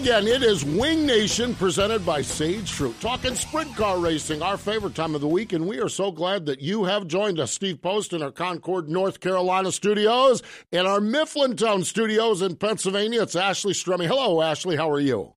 Again. It is Winged Nation presented by Sage Fruit. Talking sprint car racing, our favorite time of the week, and we are so glad that you have joined us. Steve Post in our Concord, North Carolina studios, and our Mifflintown studios in Pennsylvania. It's Ashley Stremme. Hello, Ashley. How are you?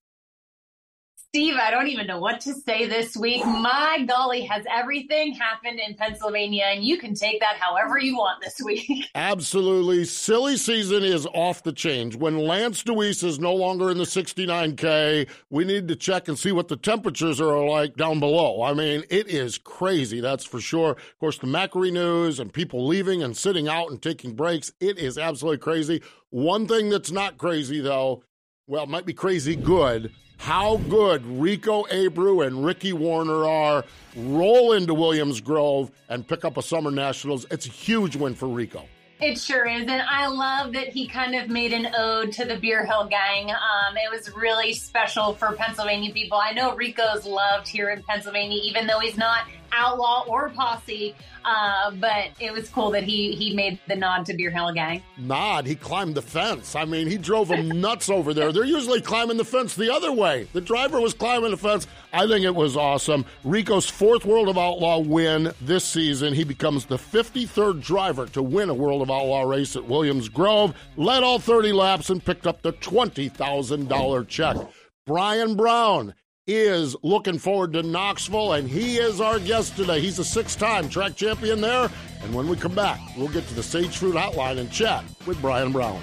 Steve, I don't even know what to say this week. My golly, has everything happened in Pennsylvania, and you can take that however you want this week. Absolutely. Silly season is off the change. When Lance Dewease is no longer in the 69K, we need to check and see what the temperatures are like down below. I mean, it is crazy, that's for sure. Of course, the Macri news and people leaving and sitting out and taking breaks, it is absolutely crazy. One thing that's not crazy, though, well, it might be crazy good how good Rico Abreu and Ricky Warner are. Roll into Williams Grove and pick up a Summer Nationals. It's a huge win for Rico. It sure is. And I love that he kind of made an ode to the Beer Hill gang. Um, it was really special for Pennsylvania people. I know Rico's loved here in Pennsylvania, even though he's not outlaw or posse. Uh, but it was cool that he he made the nod to Beer Hill Gang. Nod. He climbed the fence. I mean, he drove them nuts over there. They're usually climbing the fence the other way. The driver was climbing the fence. I think it was awesome. Rico's fourth World of Outlaw win this season. He becomes the 53rd driver to win a World of Outlaw race at Williams Grove. Led all 30 laps and picked up the $20,000 check. Brian Brown is looking forward to Knoxville, and he is our guest today. He's a six time track champion there. And when we come back, we'll get to the Sage Fruit Hotline and chat with Brian Brown.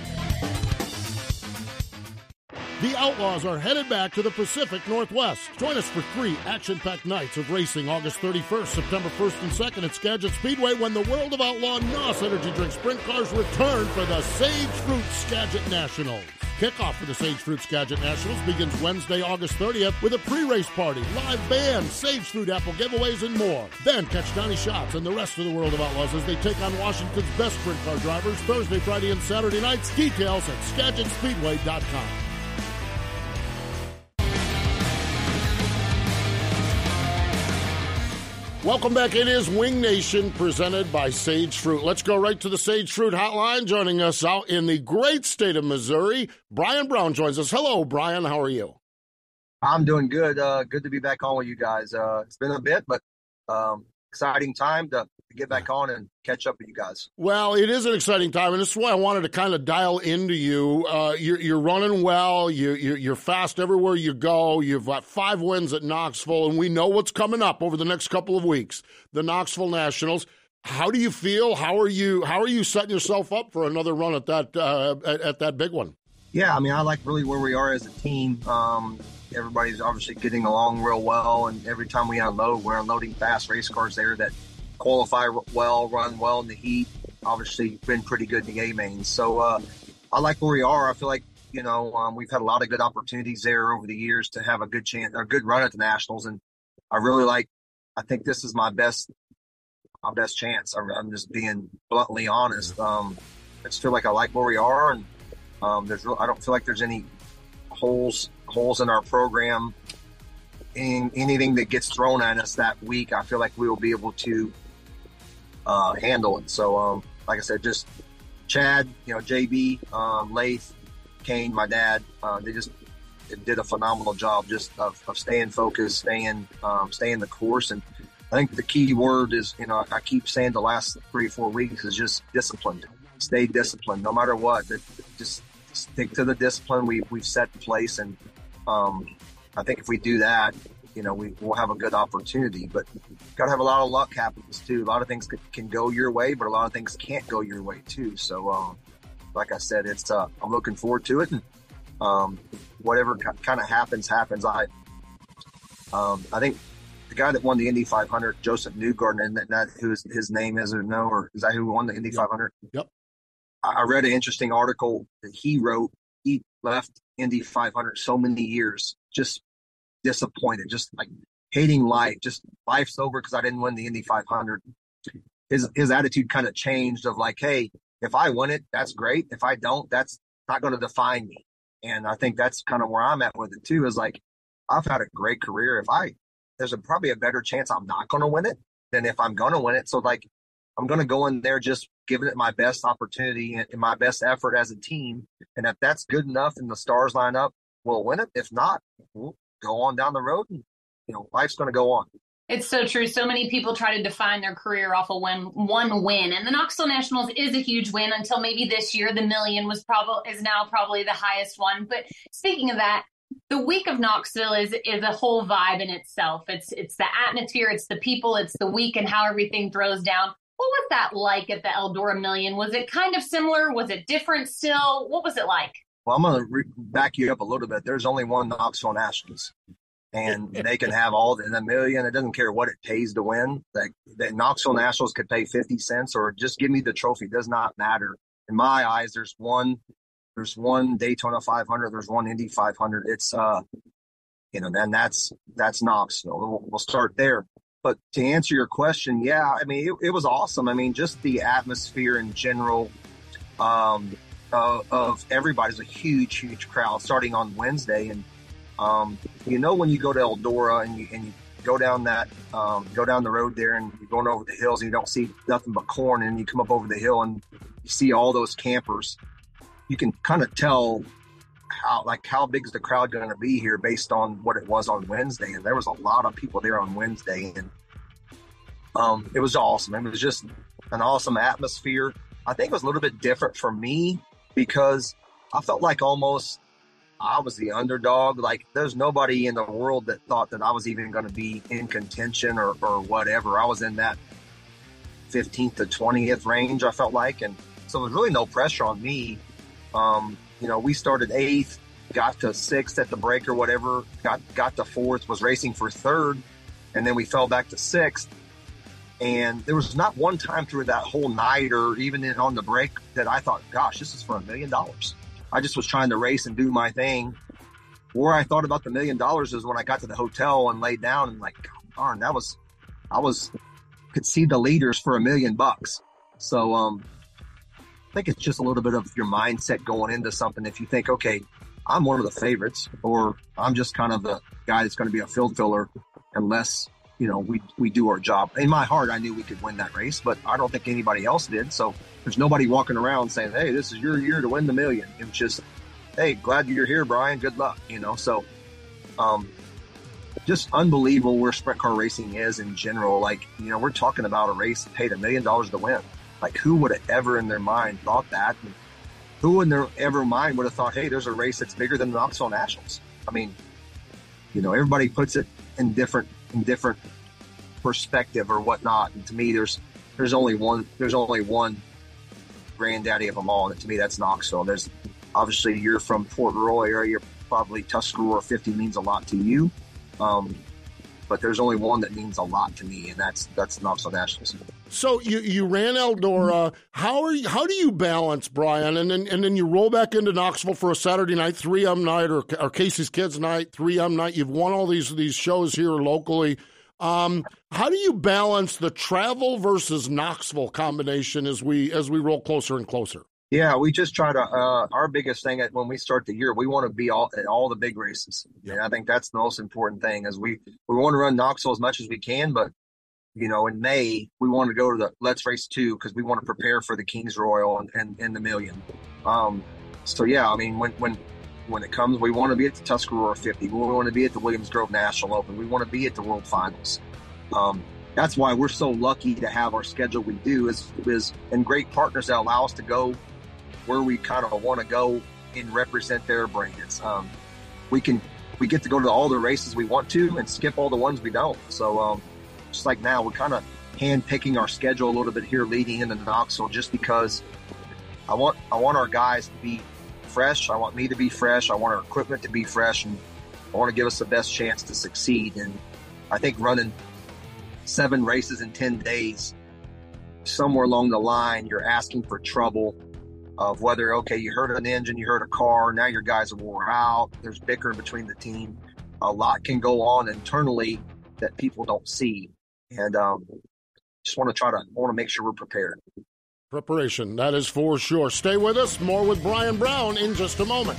The Outlaws are headed back to the Pacific Northwest. Join us for three action packed nights of racing August 31st, September 1st, and 2nd at Skagit Speedway when the World of Outlaw NOS Energy Drink Sprint Cars return for the Sage Fruit Skagit Nationals. Kickoff for the Sage Fruit Skagit Nationals begins Wednesday, August 30th with a pre-race party, live band, Sage Fruit apple giveaways, and more. Then catch Donny Schatz and the rest of the World of Outlaws as they take on Washington's best sprint car drivers Thursday, Friday, and Saturday nights. Details at SkagitSpeedway.com. Welcome back. It is Winged Nation presented by Sage Fruit. Let's go right to the Sage Fruit Hotline. Joining us out in the great state of Missouri, Brian Brown joins us. Hello, Brian. How are you? I'm doing good. Uh, good to be back on with you guys. Uh, it's been a bit, but um, exciting time to to get back on and catch up with you guys. Well, it is an exciting time, and this is why I wanted to kind of dial into you. Uh, you're, you're, running well. You, you're, you're, fast everywhere you go. You've got five wins at Knoxville, and we know what's coming up over the next couple of weeks. The Knoxville Nationals. How do you feel? How are you? How are you setting yourself up for another run at that uh, at, at, that big one? Yeah, I mean, I like really where we are as a team. Um, everybody's obviously getting along real well, and every time we unload, we're unloading fast race cars there that qualify well, run well in the heat. Obviously, been pretty good in the A mains. So uh, I like where we are. I feel like you know um, we've had a lot of good opportunities there over the years to have a good chance, a good run at the nationals, and I really like. I think this is my best, my best chance. I'm, I'm just being bluntly honest. Um, I just feel like I like where we are, and um, there's. Real, I don't feel like there's any holes holes in our program. In, anything that gets thrown at us that week, I feel like we will be able to uh, handle it. So, um, like I said, just Chad, you know, JB, um, Lath, Kane, my dad, uh, they just did a phenomenal job just of, of staying focused, staying, um, staying the course. And I think the key word is, you know, I keep saying the last three or four weeks is just disciplined. Stay disciplined, no matter what. Just stick to the discipline we, we've set in place. And um, I think if we do that, you know, we will have a good opportunity. But got to have a lot of luck happens too. A lot of things can go your way, but a lot of things can't go your way too. So, um, like I said, it's uh, I'm looking forward to it, and um, whatever kind of happens, happens. I um, I think the guy that won the Indy 500, Josef Newgarden, and that, that who his name is or no, or is that who won the Indy yep. 500? Yep. I read an interesting article that he wrote. He left Indy 500 so many years, just disappointed, just like hating life, just life's over because I didn't win the Indy 500. His his attitude kind of changed of like, hey, if I win it, that's great. If I don't, that's not going to define me. And I think that's kind of where I'm at with it too. Is like, I've had a great career. If I there's a, probably a better chance I'm not going to win it than if I'm going to win it. So like, I'm going to go in there just giving it my best opportunity and, my best effort as a team. And if that's good enough and the stars line up, we'll win it. If not, we'll go on down the road and you know life's going to go on. It's so true. So many people try to define their career off of one one win, and the Knoxville Nationals is a huge win. Until maybe this year, the million was probably is now probably the highest one. But speaking of that, the week of Knoxville is is a whole vibe in itself. It's it's the atmosphere, it's the people, it's the week, and how everything throws down. What was that like at the Eldora Million? Was it kind of similar? Was it different still? What was it like? Well, I'm going to re- back you up a little bit. There's only one Knoxville Nationals and they can have all the, the million. It doesn't care what it pays to win. Like the Knoxville Nationals could pay 50 cents or just give me the trophy. It does not matter. In my eyes, there's one, there's one Daytona 500. There's one Indy 500. It's, uh, you know, then that's, that's Knoxville. We'll, we'll start there. But to answer your question, yeah, I mean, it, it was awesome. I mean, just the atmosphere in general, um, uh, of everybody's a huge, huge crowd starting on Wednesday. And, um, you know, when you go to Eldora and you, and you go down that, um, go down the road there and you're going over the hills and you don't see nothing but corn and you come up over the hill and you see all those campers, you can kind of tell how, like, how big is the crowd going to be here based on what it was on Wednesday. And there was a lot of people there on Wednesday and, um, it was awesome. It was just an awesome atmosphere. I think it was a little bit different for me because I felt like almost I was the underdog. Like there's nobody in the world that thought that I was even going to be in contention or, or whatever. I was in that 15th to 20th range, I felt like. And so there was really no pressure on me. Um, you know, we started eighth, got to sixth at the break or whatever, got, got to fourth, was racing for third. And then we fell back to sixth. And there was not one time through that whole night or even on the break that I thought, gosh, this is for a million dollars. I just was trying to race and do my thing. Where I thought about the million dollars is when I got to the hotel and laid down and like, darn, that was, I was, could see the leaders for a million bucks. So, um, I think it's just a little bit of your mindset going into something. If you think, okay, I'm one of the favorites, or I'm just kind of the guy that's going to be a field filler, unless you know we we do our job. In my heart, I knew we could win that race, but I don't think anybody else did. So there's nobody walking around saying, "Hey, this is your year to win the million. It was just, "Hey, glad you're here, Brian. Good luck." You know, so um, just unbelievable where sprint car racing is in general. Like, you know, we're talking about a race paid a million dollars to win. Like, who would have ever in their mind thought that? And who in their ever mind would have thought, "Hey, there's a race that's bigger than the Knoxville Nationals"? I mean, you know, everybody puts it in different in different perspective or whatnot. And to me, there's there's only one there's only one granddaddy of them all. And to me, that's Knoxville. There's obviously you're from Port Royal area. Probably Tuscarora 50 means a lot to you. Um, but there's only one that means a lot to me, and that's that's Knoxville Nationals. So you, you ran Eldora. How are you, how do you balance Brian, and then and then you roll back into Knoxville for a Saturday night three M night or, or Casey's Kids night three M night? You've won all these these shows here locally. Um, how do you balance the travel versus Knoxville combination as we as we roll closer and closer? Yeah, we just try to. Uh, our biggest thing when we start the year, we want to be all at all the big races, yeah. and I think that's the most important thing. Is we we want to run Knoxville as much as we can, but you know, in May we want to go to the Let's Race Two because we want to prepare for the Kings Royal and, and, and the Million. Um, so yeah, I mean, when when when it comes. We want to be at the Tuscarora 50. We want to be at the Williams Grove National Open. We want to be at the World Finals. Um, that's why we're so lucky to have our schedule we do is, is and great partners that allow us to go where we kind of want to go and represent their brands. Um, we can we get to go to all the races we want to and skip all the ones we don't. So um, just like now, we're kind of hand picking our schedule a little bit here leading into Knoxville just because I want I want our guys to be fresh. I want me to be fresh. I want our equipment to be fresh, and I want to give us the best chance to succeed. And I think running seven races in 10 days, somewhere along the line, you're asking for trouble of whether, okay, you heard an engine, you heard a car, now your guys are wore out, there's bickering between the team. A lot can go on internally that people don't see. And um, just want to try to, want to make sure we're prepared. Preparation, that is for sure. Stay with us. More with Brian Brown in just a moment.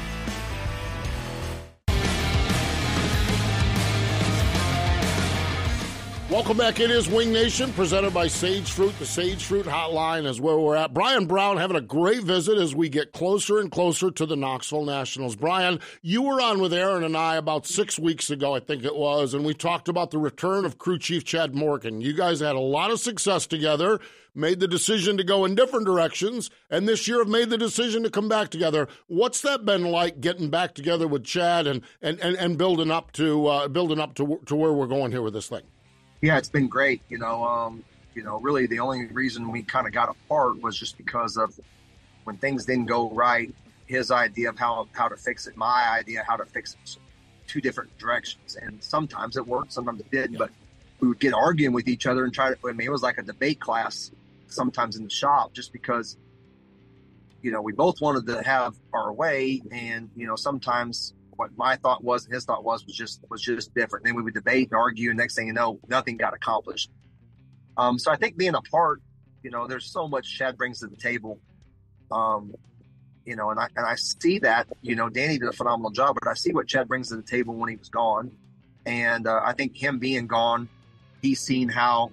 Welcome back. It is Winged Nation, presented by Sage Fruit. The Sage Fruit Hotline is where we're at. Brian Brown having a great visit as we get closer and closer to the Knoxville Nationals. Brian, you were on with Aaron and I about six weeks ago, I think it was, and we talked about the return of crew chief Chad Morgan. You guys had a lot of success together, made the decision to go in different directions, and this year have made the decision to come back together. What's that been like getting back together with Chad and and, and, and building up to uh, building up to to where we're going here with this thing? Yeah, it's been great. You know, um, you know, really the only reason we kind of got apart was just because of when things didn't go right. His idea of how how to fix it, my idea how to fix it, two different directions. And sometimes it worked, sometimes it didn't. Yeah. But we would get arguing with each other and try to. I mean, it was like a debate class sometimes in the shop, just because you know we both wanted to have our way, and you know sometimes what my thought was and his thought was was just was just different. Then we would debate and argue, and next thing you know, nothing got accomplished. Um, so I think being apart, you know, there's so much Chad brings to the table. Um, you know, and I and I see that. You know, Danny did a phenomenal job, but I see what Chad brings to the table when he was gone, and uh, I think him being gone, he's seen how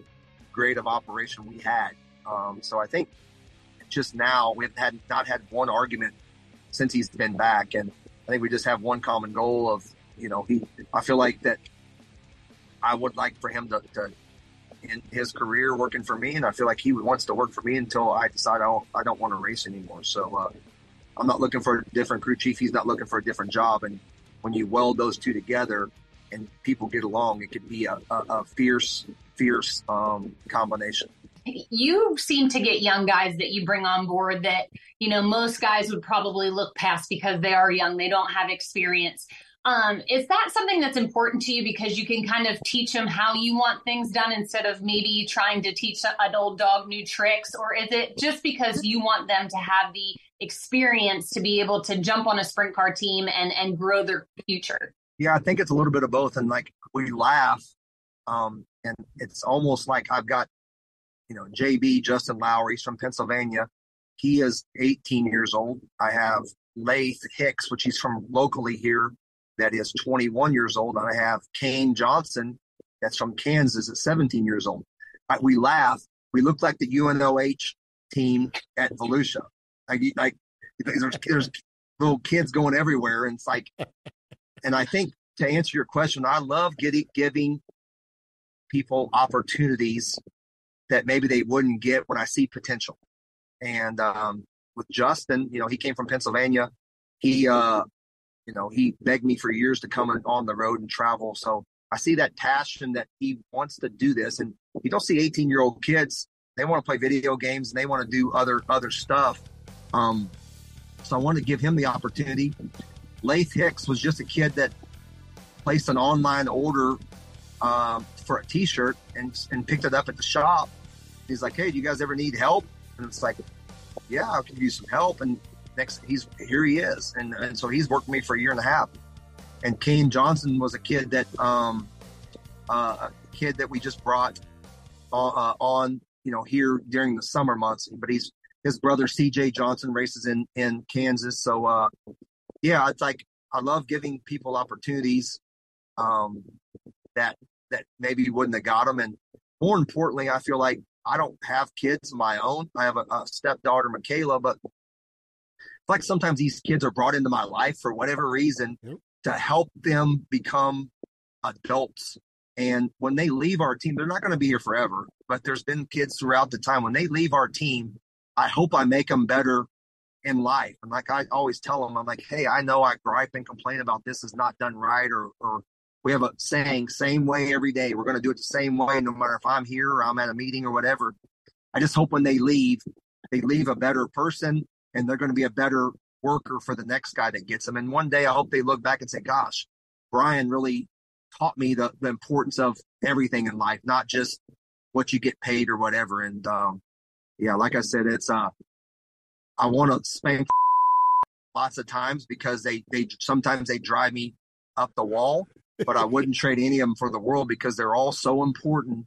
great of operation we had. Um, so I think just now we've had not had one argument since he's been back, and I think we just have one common goal of, you know, he, I feel like that I would like for him to, to in his career working for me. And I feel like he wants to work for me until I decide I don't, I don't want to race anymore. So, uh, I'm not looking for a different crew chief. He's not looking for a different job. And when you weld those two together and people get along, it could be a, a, a fierce, fierce um, combination you seem to get young guys that you bring on board that you know most guys would probably look past because they are young. They don't have experience. Um, is that something that's important to you because you can kind of teach them how you want things done instead of maybe trying to teach an old dog new tricks? Or is it just because you want them to have the experience to be able to jump on a sprint car team and and grow their future? Yeah i think it's a little bit of both. And like we laugh um, and it's almost like i've got you know, JB, Justin Lowry, he's from Pennsylvania. He is 18 years old. I have Lath Hicks, which he's from locally here, that is 21 years old. And I have Kane Johnson, that's from Kansas at 17 years old. I, we laugh. We look like the UNOH team at Volusia. Like, like there's, there's little kids going everywhere. And it's like, and I think to answer your question, I love getting, giving people opportunities that maybe they wouldn't get when I see potential. And um, with Justin, you know, he came from Pennsylvania. He, uh, you know, he begged me for years to come on the road and travel. So I see that passion that he wants to do this. And you don't see 18 year old kids. They want to play video games and they want to do other, other stuff. Um, so I wanted to give him the opportunity. Lath Hicks was just a kid that placed an online order uh, for a T-shirt and and picked it up at the shop he's like, "Hey, do you guys ever need help?" And it's like, "Yeah, I could use some help." And next, he's here. He is, and and so he's worked with me for a year and a half. And Kane Johnson was a kid that, um, uh, a kid that we just brought uh, uh on, you know, here during the summer months. But he's his brother C.J. Johnson races in in Kansas. So, uh, yeah, it's like I love giving people opportunities um, that that maybe wouldn't have got them. And more importantly, I feel like I don't have kids of my own. I have a, a stepdaughter, Michaela, but like sometimes these kids are brought into my life for whatever reason. Yep. to help them become adults. And when they leave our team, they're not going to be here forever. But there's been kids throughout the time when they leave our team. I hope I make them better in life. And like I always tell them, I'm like, hey, I know I gripe and complain about this is not done right, or or we have a saying, same way every day. We're going to do it the same way, no matter if I'm here or I'm at a meeting or whatever. I just hope when they leave, they leave a better person and they're going to be a better worker for the next guy that gets them. And one day I hope they look back and say, gosh, Brian really taught me the, the importance of everything in life, not just what you get paid or whatever. And, um, yeah, like I said, it's, uh, I want to spank lots of times because they, they, sometimes they drive me up the wall, but I wouldn't trade any of them for the world because they're all so important.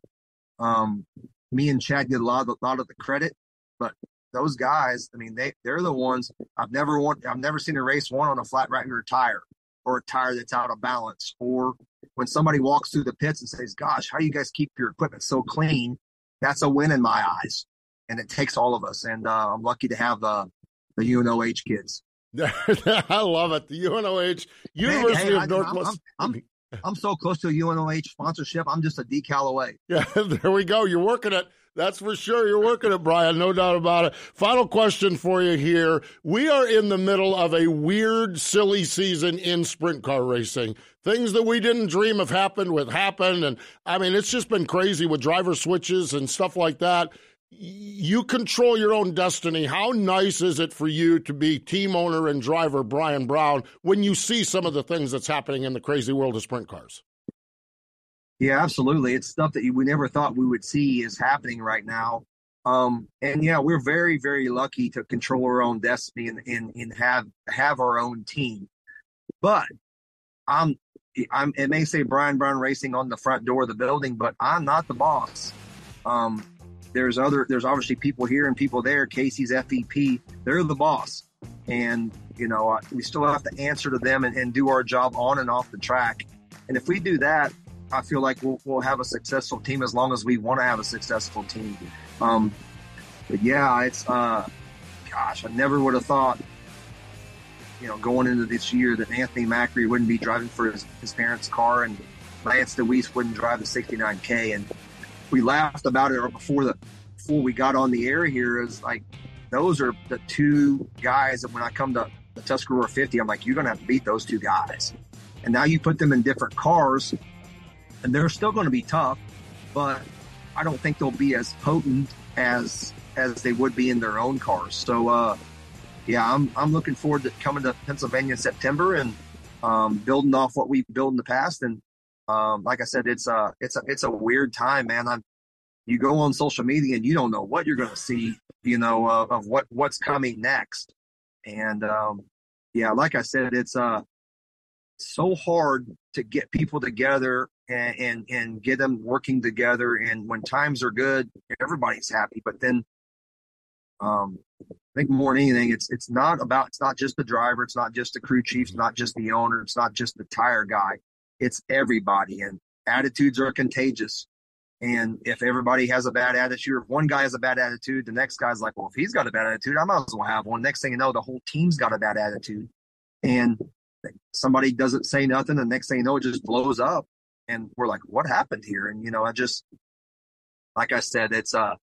Um, me and Chad get a lot of, a lot of the credit, but those guys, I mean, they they're the ones I've never won. I've never seen a race won on a flat regular tire or a tire that's out of balance, or when somebody walks through the pits and says, "Gosh, how do you guys keep your equipment so clean?" That's a win in my eyes, and it takes all of us. And uh, I'm lucky to have the the UNOH kids. I love it. The UNOH University hey, of Northwest. I'm, I'm, I'm so close to a UNOH sponsorship. I'm just a decal away. Yeah, there we go. You're working it. That's for sure. You're working it, Brian. No doubt about it. Final question for you here. We are in the middle of a weird, silly season in sprint car racing. Things that we didn't dream of happened with happened. And I mean, it's just been crazy with driver switches and stuff like that you control your own destiny. How nice is it for you to be team owner and driver Brian Brown when you see some of the things that's happening in the crazy world of sprint cars? Yeah, absolutely. It's stuff that we never thought we would see is happening right now. Um, and yeah, we're very, very lucky to control our own destiny and, and, and have have our own team. But I'm I'm it may say Brian Brown Racing on the front door of the building, but I'm not the boss. Um, there's other there's obviously people here and people there. Casey's fep they're the boss. And you know we still have to answer to them and, and do our job on and off the track. And if we do that i feel like we'll, we'll have a successful team as long as we want to have a successful team. Um, but yeah it's uh gosh i never would have thought you know going into this year that anthony macri wouldn't be driving for his, his parents car and lance dewease wouldn't drive the 69k and we laughed about it before the before we got on the air here is like those are the two guys that when I come to the Tuscarora 50, I'm like, you're gonna have to beat those two guys. And now you put them in different cars, and they're still going to be tough, but I don't think they'll be as potent as as they would be in their own cars. So, uh, yeah, I'm I'm looking forward to coming to Pennsylvania in September and um, building off what we've built in the past and um, like I said, it's a it's a it's a weird time, man. I'm you go on social media and you don't know what you're going to see, you know, uh, of what what's coming next. And um, yeah, like I said, it's uh so hard to get people together and, and and get them working together. And when times are good, everybody's happy. But then, um, I think more than anything, it's it's not about it's not just the driver, it's not just the crew chief, it's not just the owner, it's not just the tire guy it's everybody and attitudes are contagious. And if everybody has a bad attitude, if one guy has a bad attitude, the next guy's like, well, if he's got a bad attitude, I might as well have one. Next thing you know, the whole team's got a bad attitude. And somebody doesn't say nothing. The next thing you know, it just blows up. And we're like, what happened here? And, you know, I just, like I said, it's, uh,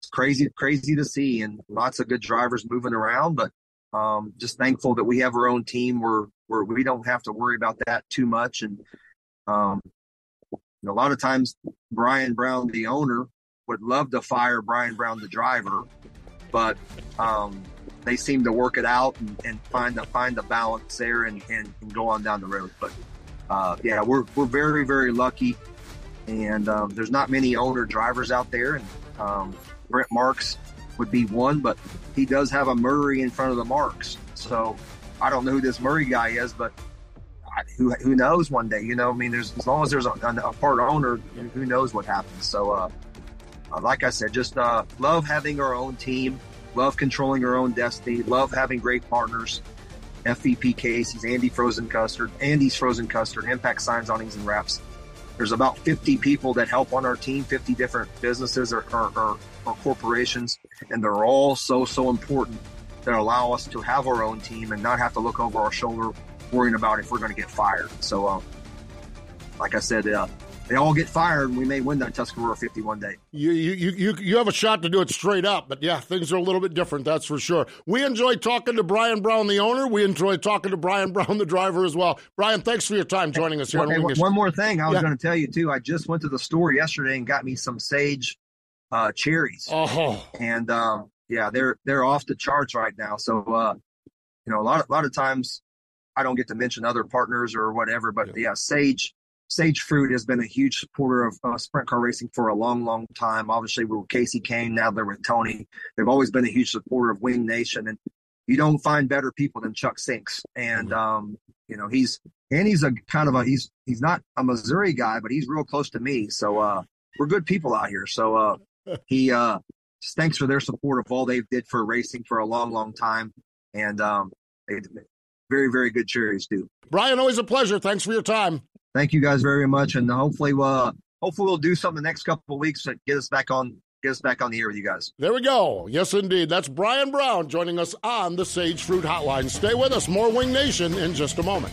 it's crazy, crazy to see and lots of good drivers moving around, but, um, just thankful that we have our own team. We're, where we don't have to worry about that too much. And um, a lot of times, Brian Brown, the owner, would love to fire Brian Brown, the driver, but um, they seem to work it out and, and find the find the balance there and, and, and, go on down the road. But uh, yeah, we're we're very very lucky, and um, there's not many owner drivers out there. And um, Brent Marks would be one, but he does have a Murray in front of the Marks, so I don't know who this Murray guy is, but who who knows one day? You know, I mean, there's as long as there's a, a part owner, who knows what happens. So, uh, uh, like I said, just uh, love having our own team, love controlling our own destiny, love having great partners. FVP Casey's, Andy Frozen Custard, Andy's Frozen Custard, Impact Signs, Awnings, and Wraps. There's about 50 people that help on our team, 50 different businesses or, or, or, or corporations, and they're all so, so important that allow us to have our own team and not have to look over our shoulder worrying about if we're going to get fired. So, uh, like I said, uh, they all get fired, and we may win that Tuscarora 51 day. You, you, you, you have a shot to do it straight up, but yeah, things are a little bit different, that's for sure. We enjoy talking to Brian Brown, the owner. We enjoy talking to Brian Brown, the driver, as well. Brian, thanks for your time joining us here. Hey, one more thing I was yeah. going to tell you, too. I just went to the store yesterday and got me some sage uh, cherries. Oh. And, um, yeah, they're they're off the charts right now. So, uh, you know, a lot of, a lot of times I don't get to mention other partners or whatever, but yeah, yeah Sage Sage Fruit has been a huge supporter of uh, sprint car racing for a long, long time. Obviously, with Kasey Kahne. now they're with Tony. They've always been a huge supporter of Winged Nation, and you don't find better people than Chuck Sinks. And mm-hmm. um, you know, he's and he's a kind of a he's he's not a Missouri guy, but he's real close to me. So uh, we're good people out here. So uh, he uh, thanks for their support of all they've did for racing for a long, long time, and um, very, very good cherries too. Brian, always a pleasure. Thanks for your time thank you guys very much, and hopefully, uh, hopefully we'll do something the next couple of weeks to get us back on get us back on the air with you guys. There we go. Yes, indeed. That's Brian Brown joining us on the Sage Fruit Hotline. Stay with us. More Winged Nation in just a moment.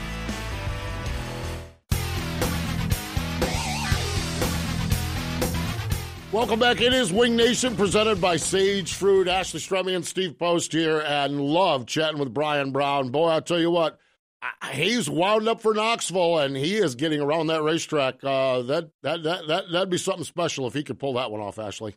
Welcome back. It is Winged Nation presented by Sage Fruit. Ashley Stremme and Steve Post here, and love chatting with Brian Brown. Boy, I'll tell you what, he's wound up for Knoxville, and he is getting around that racetrack. Uh, that that that that that'd be something special if he could pull that one off, Ashley.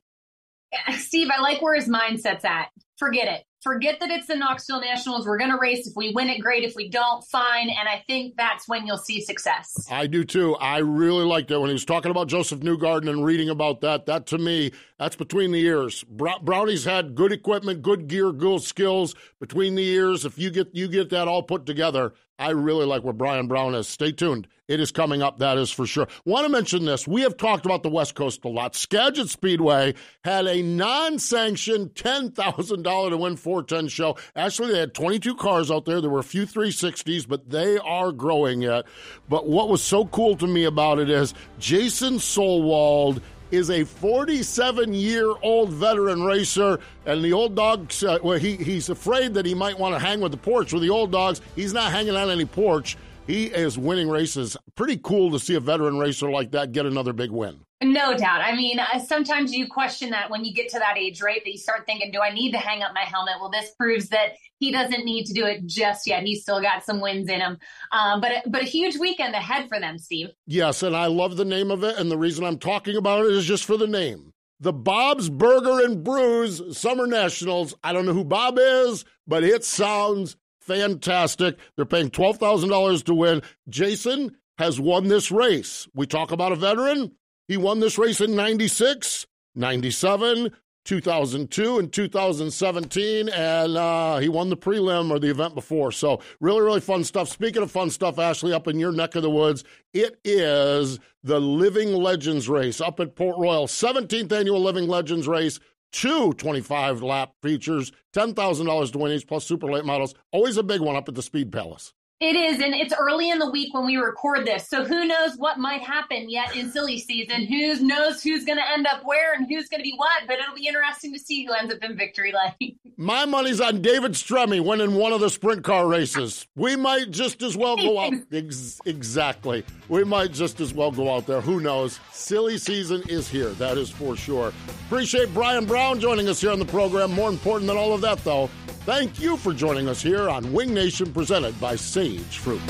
Steve, I like where his mindset's at. Forget it forget that it's the Knoxville Nationals. We're going to race. If we win it, great. If we don't, fine. And I think that's when you'll see success. I do too. I really liked it when he was talking about Josef Newgarden and reading about that. That to me, that's between the ears. Brownie's had good equipment, good gear, good skills between the ears. If you get you get that all put together, I really like where Brian Brown is. Stay tuned. It is coming up, that is for sure. Want to mention this. We have talked about the West Coast a lot. Skagit Speedway had a non sanctioned $10,000 to win 410 show. Actually, they had 22 cars out there. There were a few 360s, but they are growing yet. But what was so cool to me about it is Jason Solwold is a 47 year old veteran racer, and the old dogs, uh, well, he, he's afraid that he might want to hang with the porch with the old dogs. He's not hanging on any porch. He is winning races. Pretty cool to see a veteran racer like that get another big win. No doubt. I mean, uh, sometimes you question that when you get to that age, right? That you start thinking, do I need to hang up my helmet? Well, this proves that he doesn't need to do it just yet. He's still got some wins in him. Um, but, but a huge weekend ahead for them, Steve. Yes, and I love the name of it. And the reason I'm talking about it is just for the name. The Bob's Burger and Brews Summer Nationals. I don't know who Bob is, but it sounds fantastic. They're paying $12,000 to win. Jason has won this race. We talk about a veteran. He won this race in 96, 97, 2002 and 2017, and uh, he won the prelim or the event before. So, really, really fun stuff. Speaking of fun stuff, Ashley, up in your neck of the woods, it is the Living Legends race up at Port Royal, 17th annual Living Legends race two 25 lap features, $10,000 to win each plus super late models. Always a big one up at the Speed Palace. It is, and it's early in the week when we record this, so who knows what might happen yet in silly season? Who knows who's going to end up where and who's going to be what? But it'll be interesting to see who ends up in victory lane. My money's on David Stremme winning one of the sprint car races. We might just as well go out. Ex- exactly, we might just as well go out there. Who knows? Silly season is here. That is for sure. Appreciate Brian Brown joining us here on the program. More important than all of that, though. Thank you for joining us here on Winged Nation presented by Sage Fruit.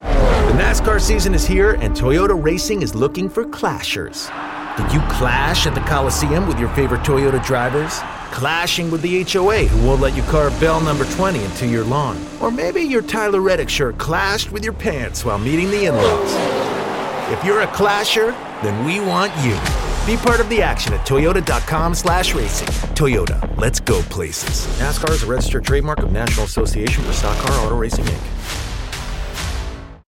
The NASCAR season is here, and Toyota Racing is looking for clashers. Did you clash at the Coliseum with your favorite Toyota drivers? Clashing with the HOA who won't let you carve bell number 20 into your lawn? Or maybe your Tyler Reddick shirt clashed with your pants while meeting the in laws? If you're a clasher, then we want you. Be part of the action at toyota.com slash racing. Toyota, let's go places. NASCAR is a registered trademark of National Association for Stock Car Auto Racing, Inc.